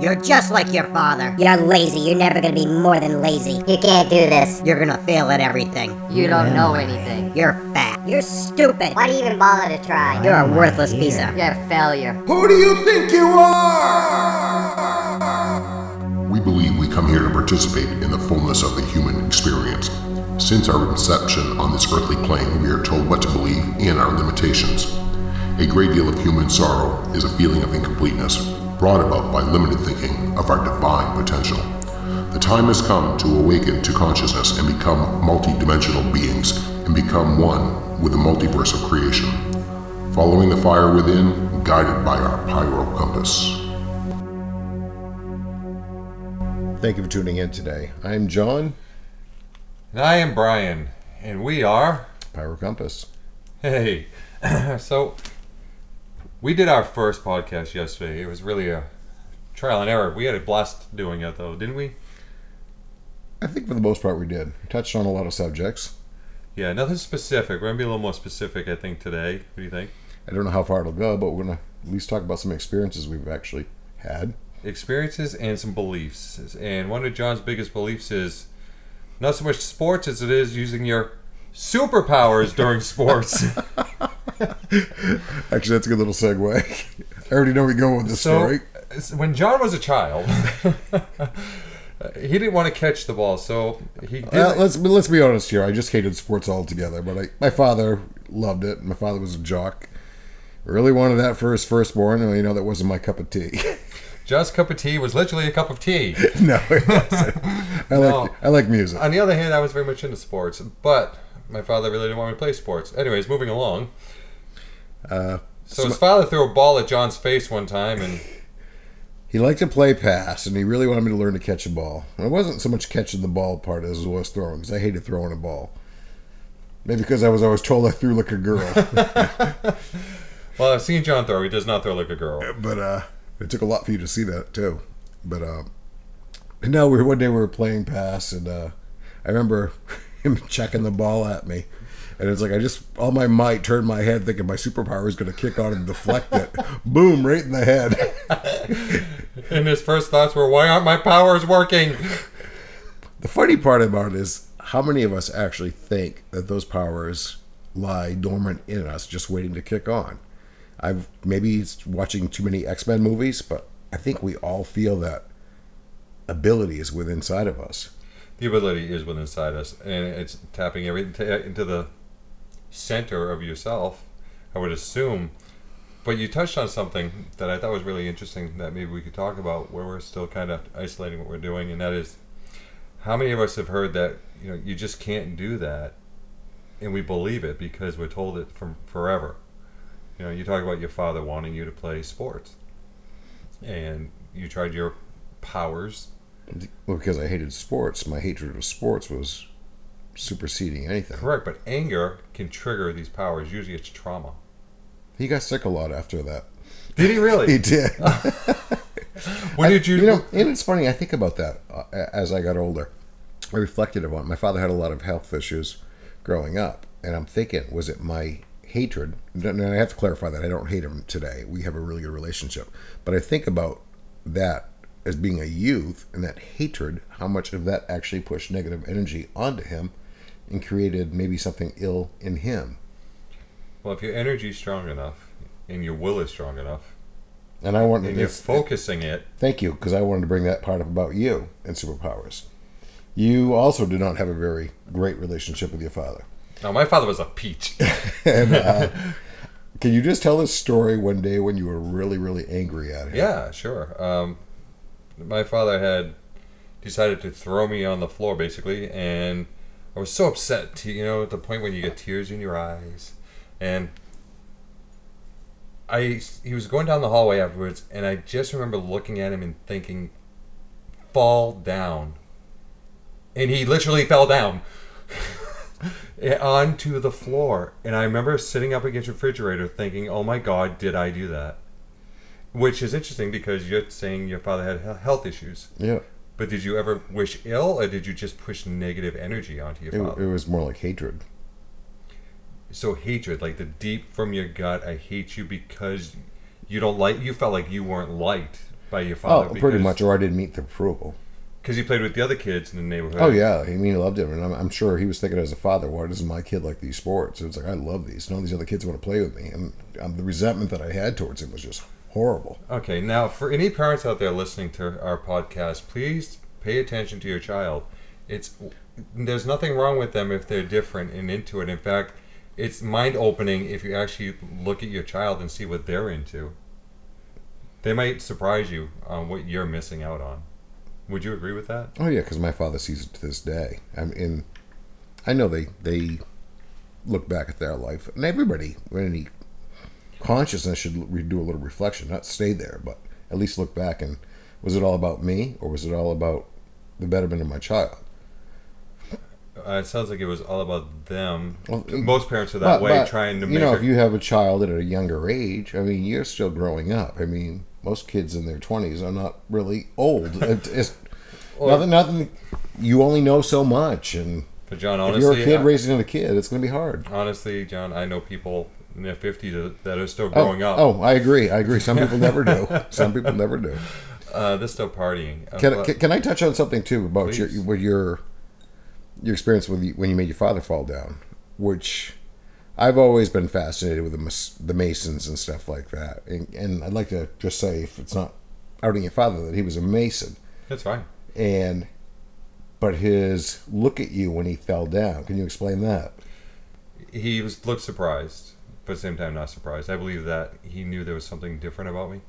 You're just like your father. You're lazy. You're never gonna be more than lazy. You can't do this. You're gonna fail at everything. You don't know anything. You're fat. You're stupid. Why do you even bother to try? You're a worthless piece of. You're a failure. Who do you think you are? We believe we come here to participate in the fullness of the human experience. Since our inception on this earthly plane, we are told what to believe and our limitations. A great deal of human sorrow is a feeling of incompleteness brought about by limited thinking of our divine potential. The time has come to awaken to consciousness and become multi-dimensional beings and become one with the multiverse of creation. Following the fire within, guided by our pyro compass. Thank you for tuning in today. I'm John, And I am Brian, and we are. Pyro Compass. Hey, so we did our first podcast yesterday. It was really a trial and error. We had a blast doing it, though, didn't we? I think for the most part we did. We touched on a lot of subjects. Yeah, nothing specific. We're gonna be a little more specific, I think, today. What do you think? I don't know how far it'll go, but we're going to at least talk about some experiences we've actually had. Experiences and some beliefs. And one of John's biggest beliefs is not so much sports as it is using your superpowers during sports. Actually, that's a good little segue. I already know where we go with this So, story. when John was a child, he didn't want to catch the ball, so he did. Uh, let's let's be honest here. I just hated sports altogether, but I, my father loved it. My father was a jock. Really wanted that for his firstborn, and you know that wasn't my cup of tea. John's cup of tea was literally a cup of tea. no, it wasn't. I like No. I like music. On the other hand, I was very much into sports, but my father really didn't want me to play sports. Anyways, moving along. Uh, So his father threw a ball at John's face one time, and He liked to play pass, and he really wanted me to learn to catch a ball. And it wasn't so much catching the ball part as it was throwing, because I hated throwing a ball. Maybe because I was always told I threw like a girl. well, I've seen John throw. He does not throw like a girl. but uh, it took a lot for you to see that too. But uh, no, we were, one day we were playing pass, and uh, I remember him checking the ball at me. And it's like I just all my might turned my head thinking my superpower is going to kick on and deflect it. Boom, right in the head. And his first thoughts were, "Why aren't my powers working?" The funny part about it is how many of us actually think that those powers lie dormant in us, just waiting to kick on. I've maybe it's watching too many X Men movies, but I think we all feel that ability is within inside of us. The ability is within inside us, and it's tapping everything to, into the center of yourself. I would assume. But you touched on something that I thought was really interesting that maybe we could talk about, where we're still kind of isolating what we're doing, and that is how many of us have heard that you know you just can't do that, and we believe it because we're told it from forever. You know, you talk about your father wanting you to play sports, and you tried your powers Well, because I hated sports, my hatred of sports was superseding anything. Correct, but anger can trigger these powers. Usually it's trauma. He got sick a lot after that. Did he really? He did. when did you, You know, and it's funny. I think about that uh, as I got older. I reflected upon. it. My father had a lot of health issues growing up, and I'm thinking, was it my hatred? And I have to clarify that I don't hate him today. We have a really good relationship, but I think about that as being a youth and that hatred. How much of that actually pushed negative energy onto him and created maybe something ill in him. Well, if your energy is strong enough and your will is strong enough, And I wanted and to you're focusing it, Thank you, because I wanted to bring that part up about you and superpowers. You also did not have a very great relationship with your father. now my father was a peach. And uh, can you just tell this story one day when you were really, really angry at him? yeah, sure. Um, my father had decided to throw me on the floor basically, and I was so upset. You know, at the point when you get tears in your eyes, and I he was going down the hallway afterwards, and I just remember looking at him and thinking, "Fall down," and he literally fell down eh, onto the floor. And I remember sitting up against the refrigerator, thinking, "Oh my God, did I do that?" Which is interesting because you're saying your father had health issues. Yeah. But did you ever wish ill, or did you just push negative energy onto your It, father? it was more like hatred. so hatred, like the deep from your gut, I hate you because you don't like. You felt like you weren't liked by your father. Oh, pretty much, or I didn't meet the approval. Because he played with the other kids in the neighborhood. Oh yeah, I mean, he loved it, and I'm, I'm sure he was thinking as a father, "Why doesn't my kid like these sports?" It's like I love these. None of these other kids want to play with me, and um, the resentment that I had towards him was just horrible. Okay, now for any parents out there listening to our podcast, please pay attention to your child. It's there's nothing wrong with them if they're different and into it. In fact, it's mind opening if you actually look at your child and see what they're into. They might surprise you on what you're missing out on. Would you agree with that? Oh yeah, because my father sees it to this day. I mean, I know they they look back at their life, and everybody, when any consciousness should re- do a little reflection, not stay there, but at least look back and was it all about me or was it all about the betterment of my child? Uh, it sounds like it was all about them. Well, Most parents are that But- way, but, trying to you make. know, if you have a child at a younger age, I mean, you're still growing up. I mean, most kids in their twenties are not really old. It- it's nothing. Nothing. You only know so much, and but John, honestly, if you're a kid I- raising a kid, it's going to be hard. honestly, John, I know people in their fifties that- that are still Oh, growing up. Oh, I agree. I agree. Some people never do. Some people never do. Uh, they're still partying. Uh, Can, can, can I touch on something too about your with your your experience with you, when you made your father fall down, which I've always been fascinated with the the Masons and stuff like that, and, and I'd like to just say if it's not outing your father that he was a Mason, That's fine. and but his look at you when he fell down. Can you explain that? He was looked surprised, but at the same time not surprised. I believe that he knew there was something different about me,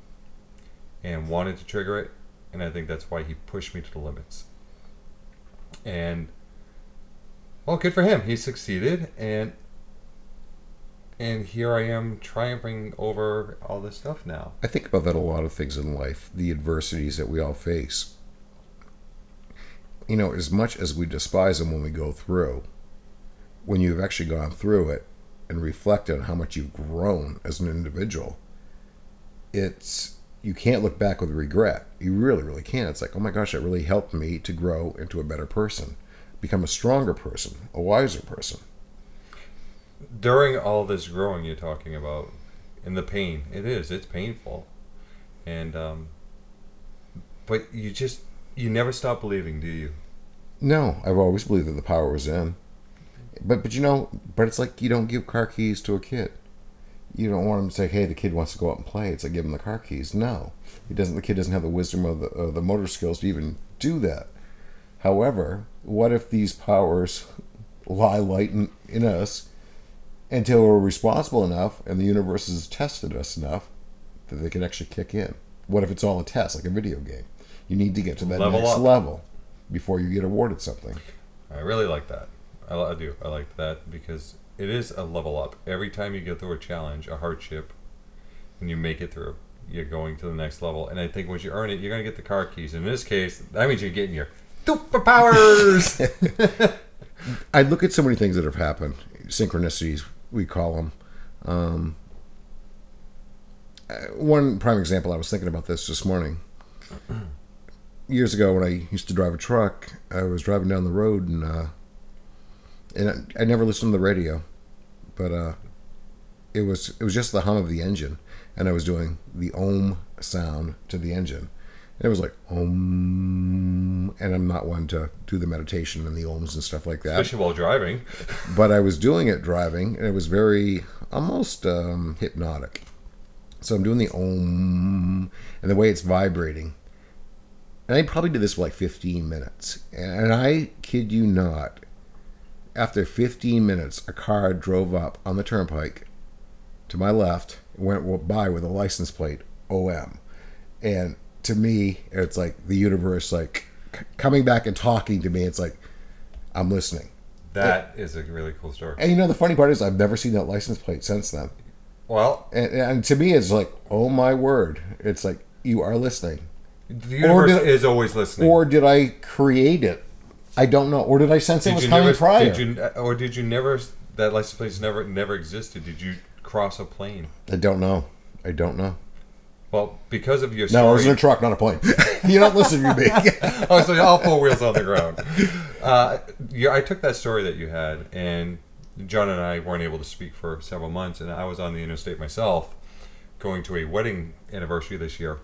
and wanted to trigger it, and I think that's why he pushed me to the limits. And well, good for him. He succeeded, and and here I am triumphing over all this stuff now. I think about that a lot of things in life, the adversities that we all face. You know, as much as we despise them when we go through, when you've actually gone through it and reflect on how much you've grown as an individual, it's you can't look back with regret. You really, really can't. It's like, oh my gosh, that really helped me to grow into a better person, become a stronger person, a wiser person. during all this growing you're talking about and the pain it is it's painful and um but you just you never stop believing do you No, I've always believed that the power was in. But but you know, but it's like you don't give car keys to a kid. You don't want him to say, "Hey, the kid wants to go out and play." It's like give him the car keys. No, he doesn't. The kid doesn't have the wisdom or the or the motor skills to even do that. However, what if these powers lie light in, in us until we're responsible enough and the universe has tested us enough that they can actually kick in? What if it's all a test, like a video game? You need to get to that Level next up. level before you get awarded something. i really like that I, I do. I like that because it is a level up. Every time you go through a challenge a hardship and you make it through you're going to the next level. And i think once you earn it you're going to get the car keys. In this case that means you're getting your superpowers! I look at so many things that have happened, synchronicities we call them. Um, uh, one prime example, I was thinking about this this morning. Years ago, when I used to drive a truck, I was driving down the road and uh, and I, I never listened to the radio, but uh, it was it was just the hum of the engine, and I was doing the ohm sound to the engine. And it was like om, and I'm not one to do the meditation and the ohms and stuff like that especially while driving but I was doing it driving, and it was very almost um, hypnotic. So I'm doing the om, and the way it's vibrating. And I probably did this for like 15 minutes. And I kid you not, after 15 minutes, a car drove up on the turnpike to my left, went by with a license plate OM. And to me, it's like the universe, like c- coming back and talking to me. It's like, I'm listening. That is a really cool story And you know the funny part is I've never seen that license plate since then. well And, and to me it's like, oh my word. It's like you are listening. the universe did- is always listening Or did I create it? I don't know. Or did I sense it was coming never, prior? Did you, or did you never? That license plate never never existed. Did you cross a plane? I don't know. I don't know. Well, because of your story. No, I was in a truck, not a plane. you don't listen to me. oh, so all four wheels on the ground. Uh, yeah, I took that story that you had, and John and I weren't able to speak for several months, and I was on the interstate myself, going to a wedding anniversary this year.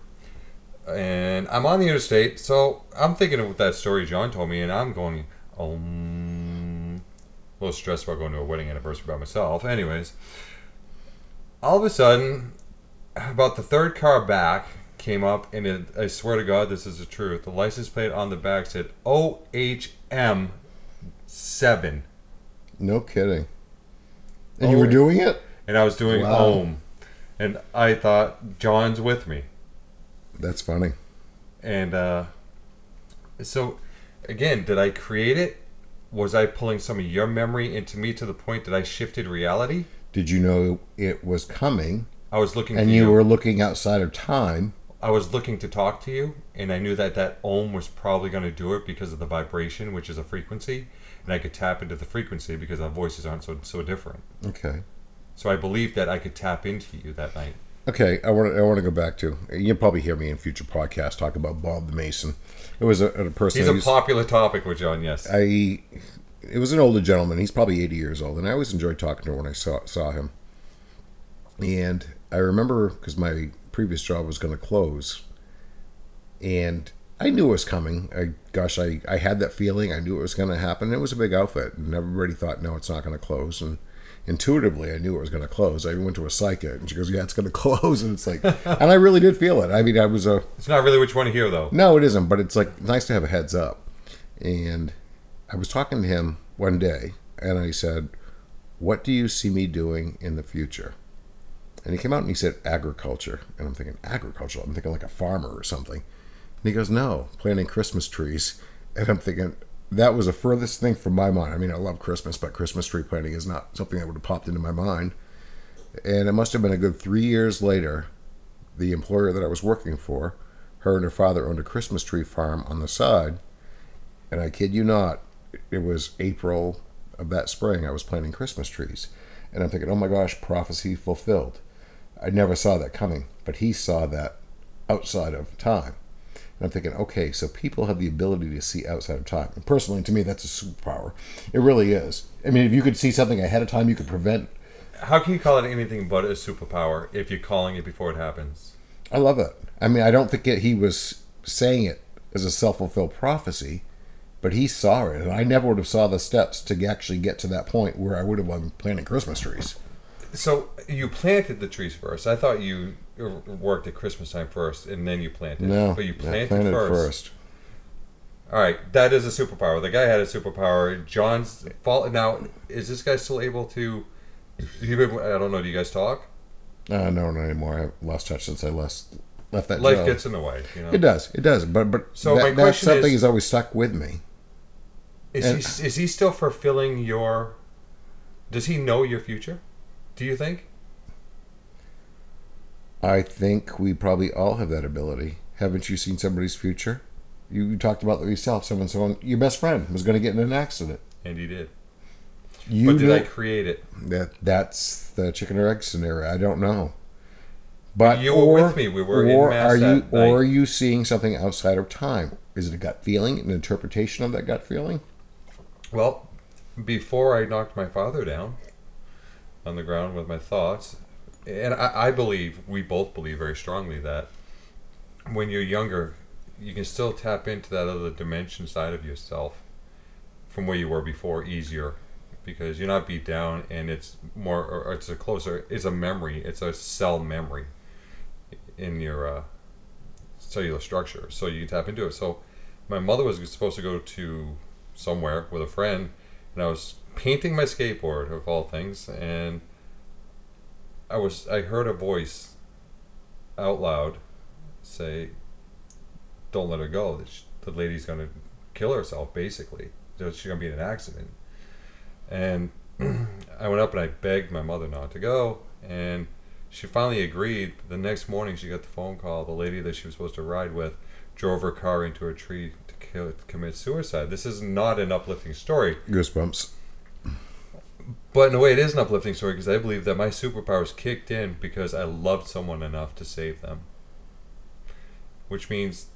And I'm on the interstate, so I'm thinking of that story John told me, and I'm going, um, a little stressed about going to a wedding anniversary by myself. Anyways, all of a sudden, about the third car back came up, and it, I swear to God, this is the truth. The license plate on the back said OHM seven, No kidding. And you were Oh. doing it? and I was doing Wow. home, and I thought John's with me. That's funny. And uh, so, again, did I create it? Was I pulling some of your memory into me to the point that I shifted reality? Did you know it was coming I was looking and for you you. were looking outside of time? I was looking to talk to you, and I knew that that ohm was probably going to do it because of the vibration, which is a frequency, and I could tap into the frequency because our voices aren't so so different. Okay. So I believed that I could tap into you that night. Okay, I want to I want to go back to you'll probably hear me in future podcasts talk about Bob the Mason. It was a, a person. He's a popular topic with John. Yes. I it was an older gentleman. He's probably 80 years old, and I always enjoyed talking to him when I saw saw him. And I remember because my previous job was going to close, and I knew it was coming. I gosh, I I had that feeling. I knew it was going to happen. It was a big outfit, and everybody thought, no, it's not going to close. And intuitively, I knew it was going to close. I even went to a psychic, and she goes, yeah, it's going to close. And it's like, and I really did feel it. I mean, I was a It's not really what you want to hear, though. no, it isn't, but it's like nice to have a heads up. And I was talking to him one day and I said, What do you see me doing in the future? And he came out and he said, Agriculture. And I'm thinking, Agriculture? I'm thinking like a farmer or something. And he goes, No, planting Christmas trees. And I'm thinking, that was the furthest thing from my mind. I mean, I love Christmas, but Christmas tree planting is not something that would have popped into my mind. And it must have been a good three years later, the employer that I was working for, her and her father owned a Christmas tree farm on the side. And I kid you not, it was April of that spring. I was planting Christmas trees. And I'm thinking, oh my gosh, prophecy fulfilled. I never saw that coming, but he saw that outside of time. And I'm thinking, okay, so people have the ability to see outside of time. And personally, to me, that's a superpower. It really is. I mean, if you could see something ahead of time, you could prevent. How can you call it anything but a superpower if you're calling it before it happens? I love it. I mean, I don't think it, he was saying it as a self fulfilled prophecy, but he saw it, and I never would have saw the steps to actually get to that point where I would have been planting Christmas trees. So you planted the trees first. I thought you worked at Christmas time first, and then you planted. No, but you planted, planted first. first. All right, that is a superpower. The guy had a superpower. John's fault. Now, is this guy still able to? you- I don't know. Do you guys talk? Uh, no, not anymore. I've lost touch since I left left that Life job. gets in the way. You know. It does. It does. But but So that, my question something is- has always stuck with me. Is And- he is he still fulfilling your? Does he know your future? Do you think? I think we probably all have that ability. Haven't you seen somebody's future? You, you talked about that yourself. Someone, someone, your best friend was going to get in an accident. And he did. You but did know, I create it? that that's the chicken or egg scenario. I don't know. But You were with me. We were in or are you night. or are you seeing something outside of time? Is it a gut feeling, an interpretation of that gut feeling? Well, before I knocked my father down on the ground with my thoughts, and I, I believe, we both believe very strongly that when you're younger, you can still tap into that other dimension side of yourself from where you were before easier because you're not beat down and it's more, or it's a closer, it's a memory, it's a cell memory in your uh, cellular structure. So you can tap into it. So my mother was supposed to go to somewhere with a friend, and I was painting my skateboard of all things, and I was I heard a voice out loud say, "Don't let her go. The, lady's gonna kill herself. Basically, she's gonna be in an accident." And I went up and I begged my mother not to go, and she finally agreed. The next morning, she got the phone call. The lady that she was supposed to ride with drove her car into a tree to kill, to commit suicide. This is not an uplifting story, Goosebumps. But in a way, it is an uplifting story because I believe that my superpowers kicked in because I loved someone enough to save them. Which means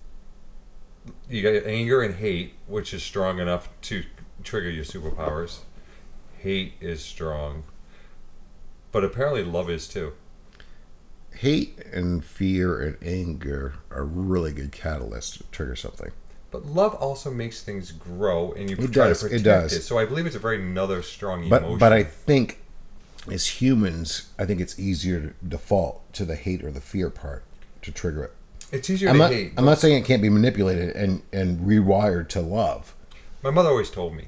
you got anger and hate, which is strong enough to trigger your superpowers. Hate is strong, but apparently love is too. hate and fear and anger are really good catalysts to trigger something. But love also makes things grow, and you It try does, to it protect does. So I believe it's a very another strong But emotion. but I think as humans, I think it's easier to default to the hate or the fear part to trigger it. it's easier I'm to not, hate. I'm not saying it can't be manipulated and, and rewired to love. My mother always told me,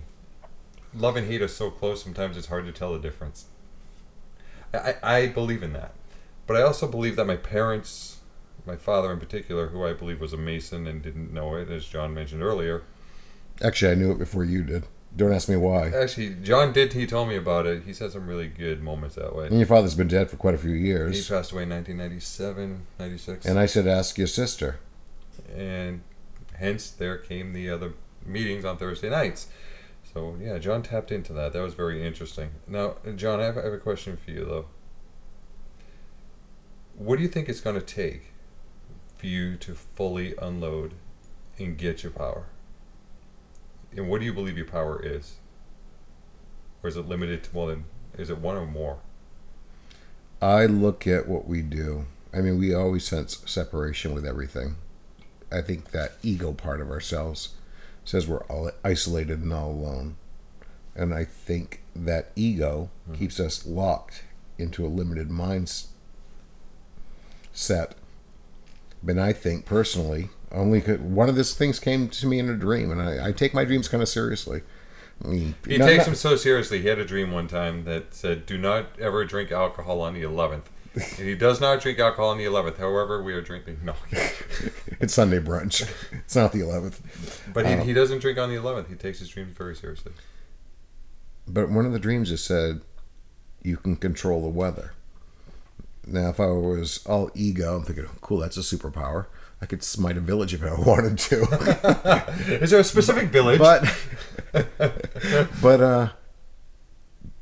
love and hate are so close. Sometimes it's hard to tell the difference. I I believe in that, but I also believe that my parents, my father in particular, who I believe was a Mason and didn't know it, as John mentioned earlier. Actually, I knew it before you did. Don't ask me why. Actually, John did. He told me about it. He's had some really good moments that way. And your father's been dead for quite a few years. He passed away in 1997, 96. And I said, ask your sister. and hence there came the other meetings on Thursday nights. So yeah, John tapped into that. That was very interesting. Now, John, I have, I have a question for you though. What do you think it's going to take for you to fully unload and get your power? And what do you believe your power is? Or is it limited to more than? Is it one or more? I look at what we do. I mean, we always sense separation with everything. I think that ego part of ourselves says we're all isolated and all alone. And I think that ego mm-hmm. keeps us locked into a limited mind But I think personally, only could, one of these things came to me in a dream, and I, I take my dreams kind of seriously. I mean, He takes not- them so seriously. He had a dream one time that said, "Do not ever drink alcohol on the 11th." and he does not drink alcohol on the 11th. However, we are drinking. No, It's Sunday brunch. It's not the 11th. but he, Um, he doesn't drink on the 11th. He takes his dreams very seriously. But one of the dreams just said, you can control the weather. Now, if I was all ego, I'm thinking, cool, that's a superpower. I could smite a village if I wanted to. Is there a specific village? but, but, uh,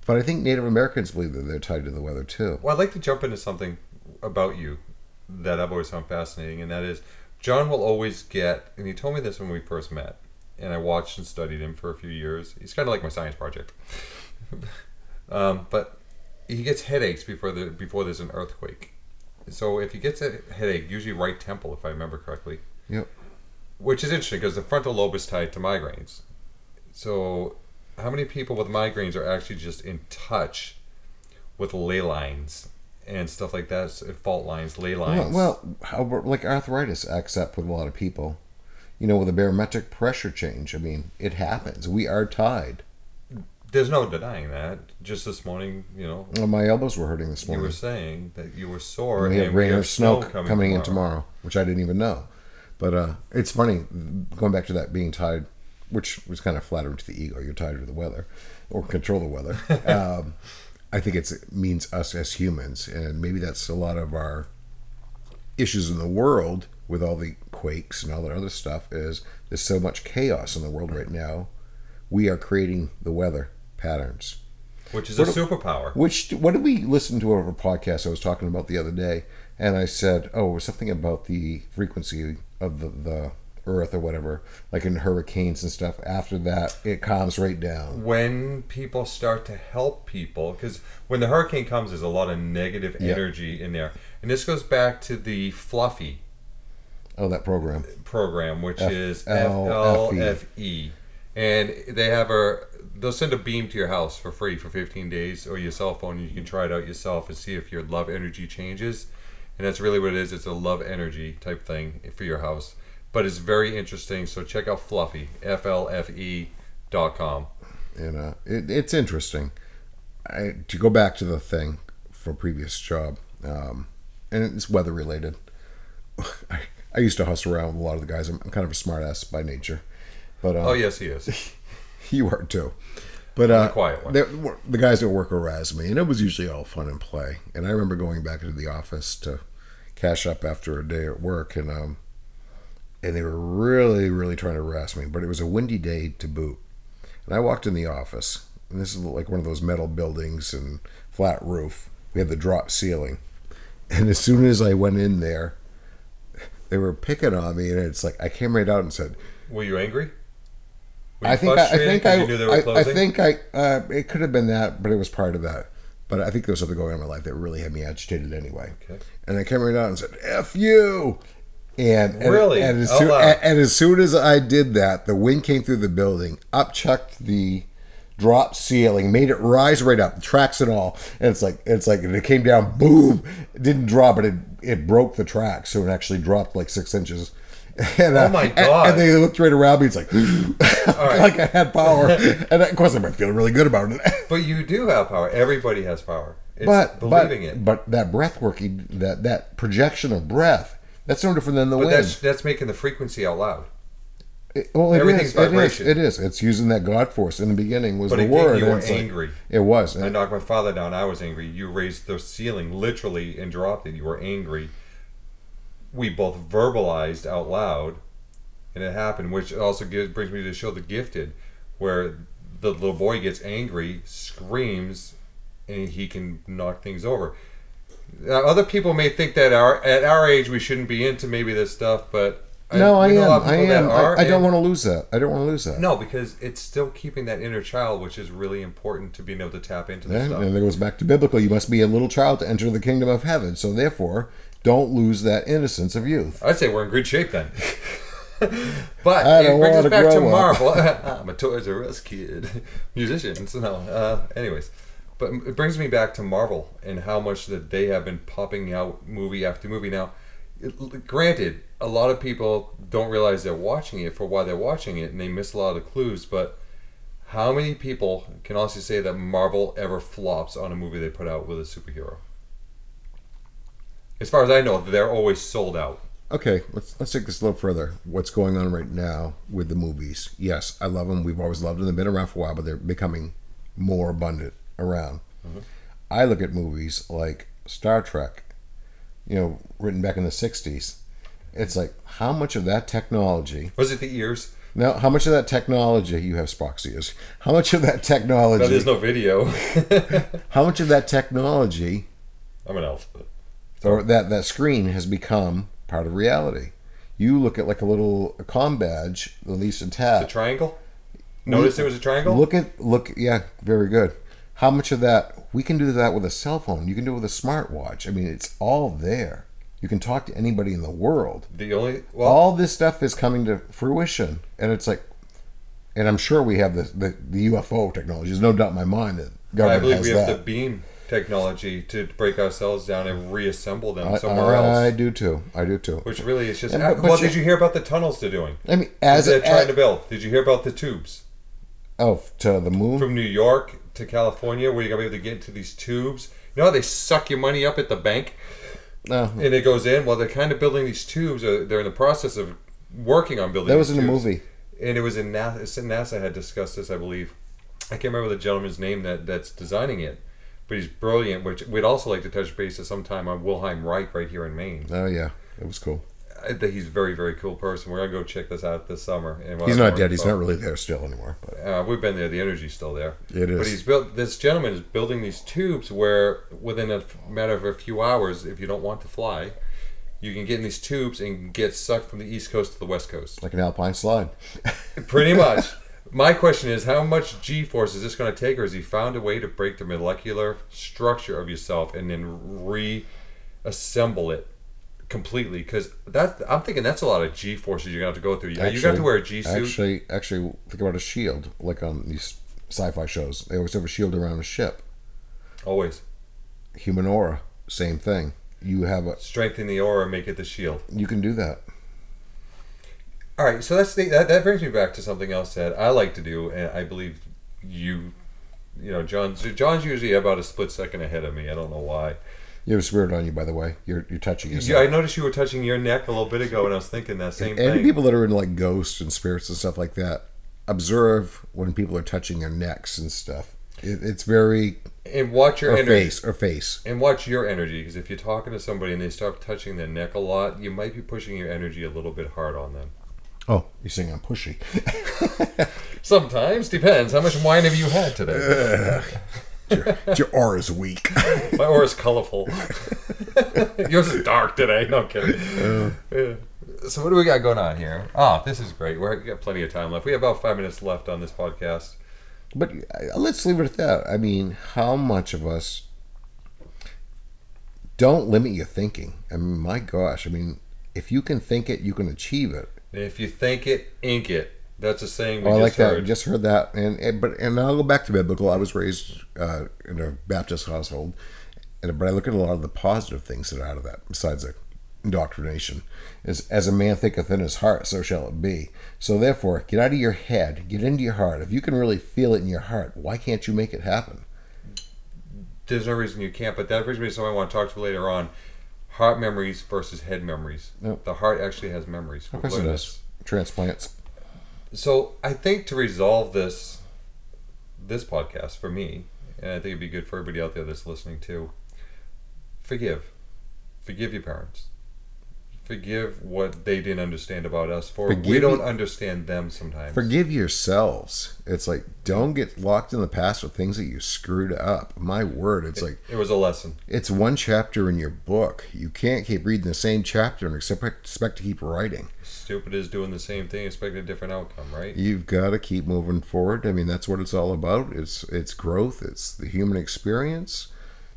but I think Native Americans believe that they're tied to the weather too. Well, I'd like to jump into something about you that I've always found fascinating, and that is John will always get, and he told me this when we first met, and I watched and studied him for a few years. He's kind of like my science project. um, but he gets headaches before the before there's an earthquake. So if he gets a headache, usually right temple, if I remember correctly, Yep. which is interesting because the frontal lobe is tied to migraines. So, how many people with migraines are actually just in touch with ley lines and stuff like that? Fault lines, ley lines. well how, like arthritis acts up with a lot of people. You know, with a barometric pressure change, I mean, it happens. We are tied. There's no denying that. Just this morning, you know, Well, my elbows were hurting this morning. you were saying that you were sore. And we had rain we or snow c- coming, in tomorrow. tomorrow, which I didn't even know. But uh, it's funny going back to that being tied, which was kind of flattering to the ego. You're tied to the weather, or control the weather. um, I think it's, it means us as humans, and maybe that's a lot of our issues in the world with all the quakes and all that other stuff. Is there's so much chaos in the world right now? We are creating the weather patterns. Which is What a do- superpower. Which what did we listen to over a podcast I was talking about the other day? And I said, oh, it was something about the frequency of the, the Earth or whatever, like in hurricanes and stuff. After that, it calms right down. when people start to help people because when the hurricane comes there's a lot of negative Yeah. energy in there and this goes back to the fluffy Oh, that program. program which F- is L- FLFE and they have a they'll send a beam to your house for free for 15 days or your cell phone you can try it out yourself and see if your love energy changes and that's really what it is it's a love energy type thing for your house but it's very interesting so check out fluffy flfe dot com And uh, it, it's interesting. I, to go back to the thing for previous job, um, and it's weather related. I, I used to hustle around with a lot of the guys. I'm, I'm kind of a smartass by nature. But uh, oh yes he is You are too. But uh, quiet one. the- the guys that work aroused me, and it was usually all fun and play. And I remember going back into the office to cash up after a day at work, and um, and they were really, really trying to harass me. But it was a windy day to boot, and I walked in the office, and this is like one of those metal buildings and flat roof. We had the drop ceiling, and as soon as I went in there, they were picking on me, and it's like I came right out and said, Were you angry? I think I, I think I, you knew they were I, I think I uh, it could have been that, but it was part of that. But I think there was something going on in my life that really had me agitated anyway. Okay. And I came right out and said, "F you." And, and Really? and as, Out soon, and, as soon as I did that, the wind came through the building, upchucked the drop ceiling, made it rise right up, tracks and all. And it's like it's like and it came down, boom! It didn't drop, but it it broke the track, so it actually dropped like six inches. And, uh, Oh my and- God. And, they looked right around me. It's like, like I had power, and of course I'm feeling really good about it. But you do have power. Everybody has power. It's but believing but, it. but that breath working, that that projection of breath, that's no different than the But wind. that's that's making the frequency out loud. It- well, it everything's is, it is. vibration. It is. It's using that God force. In the beginning was But the word. you were it's like- angry. it was. I knocked my father down. I was angry. You raised the ceiling literally and dropped it. You were angry. We both verbalized out loud, and it happened. Which also gives, brings me to show The Gifted, where the little boy gets angry, screams, and he can knock things over. Now, other people may think that our at our age we shouldn't be into maybe this stuff, but no, I a am. I am. I, I don't want to lose that. I don't want to lose that. No, because it's still keeping that inner child, which is really important to being able to tap into Yeah, and it goes back to biblical. You must be a little child to enter the kingdom of heaven. So therefore, don't lose that innocence of youth. I'd say we're in good shape then. but I it brings us back to. Marvel. I'm a Toys R Us kid. Musicians, no. Uh, anyways, but it brings me back to Marvel and how much that they have been popping out movie after movie. Now, it, granted, a lot of people don't realize they're watching it for why they're watching it, and they miss a lot of the clues. But how many people can honestly say that Marvel ever flops on a movie they put out with a superhero? As far as I know, they're always sold out. Okay, let's let's take this a little further. What's going on right now with the movies? Yes, I love them. We've always loved them. They've been around for a while, but they're becoming more abundant around. Mm-hmm. I look at movies like Star Trek, you know, written back in the '60s. It's like how much of that technology Was it the ears? Now, how much of that technology you have Spock's ears? How much of that technology? No, there's no video. how much of that technology I'm an elf. But or that that screen has become part of reality? You look at like a little com badge, at least a the triangle. Notice it was a triangle. Look at look, yeah, very good. How much of that we can do that with a cell phone? You can do it with a smartwatch. I mean, it's all there. You can talk to anybody in the world. the only well, all this stuff is coming to fruition, and it's like, and I'm sure we have the the, the UFO technology. There's no doubt in my mind that government I believe has we have that. the beam technology to break ourselves down and reassemble them I, somewhere I else. I do too. I do too. Which really is just. And- but- but well, you- did you hear about the tunnels they're doing? I mean, as they're a, trying to build. Did you hear about the tubes oh to the moon. from New York to California, where you're gonna be able to get into these tubes? You know how they suck your money up at the bank no, and it goes in. Well, they're kind of building these tubes. Or they're in the process of working on building. that was in the tubes. movie. and it was in NASA. NASA had discussed this, I believe. I can't remember the gentleman's name that that's designing it, but he's brilliant. Which we'd also like to touch base at some time on Wilhelm Reich right here in Maine. Oh yeah, it was cool. I think he's a very very cool person. We're gonna go check this out this summer. He's not dead. He's not really there still anymore. But Uh, we've been there. The energy's still there. It is. But he's built. This gentleman is building these tubes where, within a matter of a few hours, if you don't want to fly, you can get in these tubes and get sucked from the east coast to the west coast. like an alpine slide. Pretty much. My question is, how much G force is this going to take, or has he found a way to break the molecular structure of yourself and then reassemble it completely? Because that I'm thinking that's a lot of G forces you're going to have to go through. you got to wear a G suit. Actually, actually, think about a shield, like on these sci-fi shows. They always have a shield around a ship. Always Human aura, same thing. You have a, strengthen the aura, make it the shield. you can do that. All right, so that's the, that. That brings me back to something else that I like to do, and I believe you, you know, John's John's usually about a split second ahead of me. I don't know why. You have a spirit on you, by the way. You're you're touching Yeah. I noticed you were touching your neck a little bit ago, and I was thinking that same and thing. people that are in like ghosts and spirits and stuff like that, observe when people are touching their necks and stuff. It, it's very and watch your or energy. face or face. And watch your energy, because if you're talking to somebody and they start touching their neck a lot, you might be pushing your energy a little bit hard on them. Oh, you're saying I'm pushy. Sometimes depends. How much wine have you had today? your, your aura's weak. My aura's colorful. Yours is dark today. No I'm kidding. Yeah. So what do we got going on here? Oh, this is great. We're, we got plenty of time left. We have about five minutes left on this podcast. But uh, let's leave it at that. I mean, how much of us don't limit your thinking. I mean, my gosh, I mean, if you can think it, you can achieve it. If you think it, ink it. That's a saying we Oh, I like that. heard. Just heard that, and, and but and I'll go back to biblical. I was raised uh, in a Baptist household, and but I look at a lot of the positive things that are out of that. Besides the indoctrination, is as a man thinketh in his heart, so shall it be. So therefore, get out of your head, get into your heart. If you can really feel it in your heart, why can't you make it happen? There's no reason you can't, but that brings me to something I want to talk to later on. Heart memories versus head memories. Yep. The heart actually has memories. Of course it does. Transplants. So I think to resolve this this podcast for me, and I think it'd be good for everybody out there that's listening too, forgive. Forgive your parents. Forgive what they didn't understand about us for we don't understand them sometimes. Forgive yourselves. It's like don't get locked in the past with things that you screwed up. My word, it's like it was a lesson. it's one chapter in your book. You can't keep reading the same chapter and expect, expect to keep writing. Stupid is doing the same thing, expect a different outcome, right? You've got to keep moving forward. I mean, that's what it's all about. It's it's growth. It's the human experience.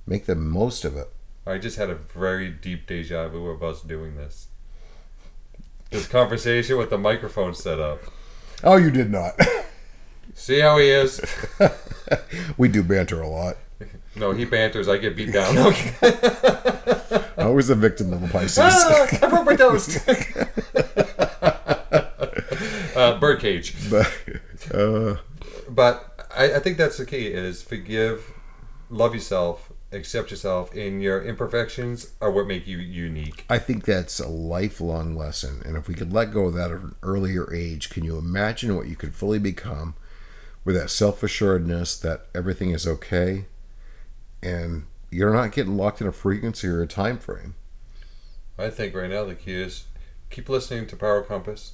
Make the most of it. I just had a very deep deja vu of us doing this. This conversation with the microphone set up. Oh, you did not. See how he is? we do banter a lot. No, he banters. I get beat down. Okay. was a victim of a Pisces. Ah, I broke my toes. uh, birdcage. but uh, But I, I think that's the key: is forgive, love yourself, accept yourself, and your imperfections are what make you unique. I think that's a lifelong lesson. And if we could let go of that at an earlier age, can you imagine what you could fully become with that self assuredness that everything is okay and you're not getting locked in a frequency or a time frame? I think right now the key is keep listening to Pyro Compass,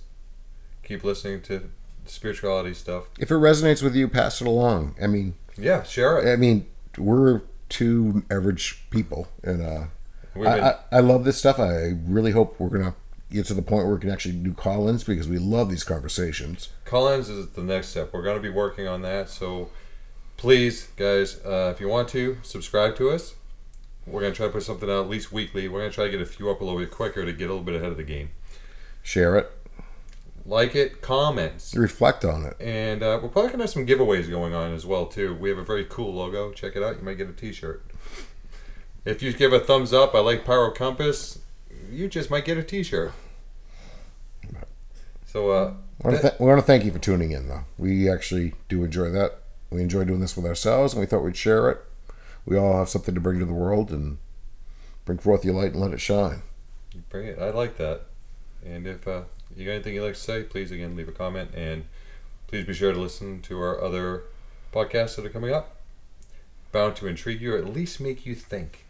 keep listening to spirituality stuff. If it resonates with you, pass it along. I mean, Yeah, share it. I mean, we're two average people, and uh, I, I, I love this stuff. I really hope we're gonna get to the point where we can actually do call-ins because we love these conversations. Collins is the next step. We're going to be working on that. So please, guys, uh, if you want to, subscribe to us. We're going to try to put something out at least weekly. We're going to try to get a few up a little bit quicker to get a little bit ahead of the game. Share it, Like it, comments. reflect on it. And uh, we're probably going to have some giveaways going on as well, too. We have a very cool logo. Check it out. You might get a t shirt. If you give a thumbs up, I like Pyro Compass, you just might get a t shirt. So, uh, I want, to th- we want to thank you for tuning in, though. We actually do enjoy that. We enjoy doing this with ourselves, and we thought we'd share it. We all have something to bring to the world, and bring forth your light and let it shine. Bring it. I like that. And if uh, you got anything you'd like to say, please again leave a comment and please be sure to listen to our other podcasts that are coming up. Bound to intrigue you or at least make you think.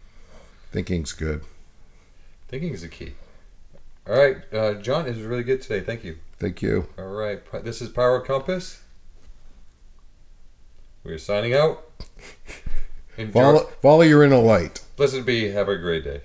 Thinking's good. Thinking is the key. All right, uh, John, it was really good today. Thank you. Thank you. All right, this is Pyro Compass. We're signing out. Enjoy. Follow, follow your inner light. Blessed be. Have a great day.